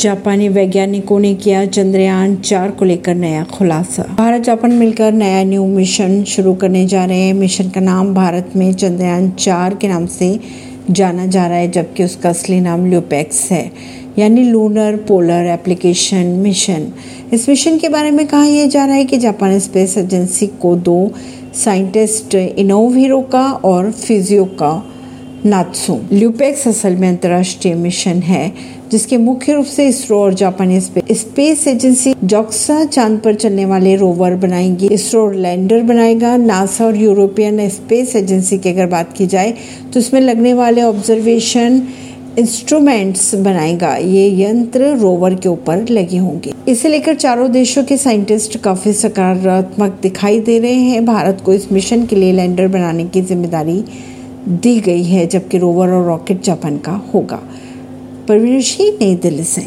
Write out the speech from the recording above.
जापानी वैज्ञानिकों ने किया चंद्रयान चार को लेकर नया खुलासा। भारत जापान मिलकर नया न्यू मिशन शुरू करने जा रहे हैं। मिशन का नाम भारत में चंद्रयान चार के नाम से जाना जा रहा है, जबकि उसका असली नाम ल्यूपैक्स है, यानी लूनर पोलर एप्लीकेशन मिशन इस मिशन के बारे में कहा यह जा रहा है कि जापान स्पेस एजेंसी को दो साइंटिस्ट इनोवीरो का और फिजियो का नात्सु ल्यूपेक्स असल में अंतर्राष्ट्रीय मिशन है, जिसके मुख्य रूप से इसरो और जापानी स्पेस एजेंसी जॉक्सा चाँद पर चलने वाले रोवर बनाएँगी। इसरो लैंडर बनाएगा। नासा और यूरोपियन स्पेस एजेंसी की अगर बात की जाए तो इसमें लगने वाले ऑब्जर्वेशन इंस्ट्रूमेंट्स बनाएगा। ये यंत्र रोवर के ऊपर लगे होंगे। इसे लेकर चारों देशों के साइंटिस्ट काफ़ी सकारात्मक दिखाई दे रहे हैं। भारत को इस मिशन के लिए लैंडर बनाने की ज़िम्मेदारी दी गई है जबकि रोवर और रॉकेट जापान का होगा। परवीन सिंह, नई दिल्ली से।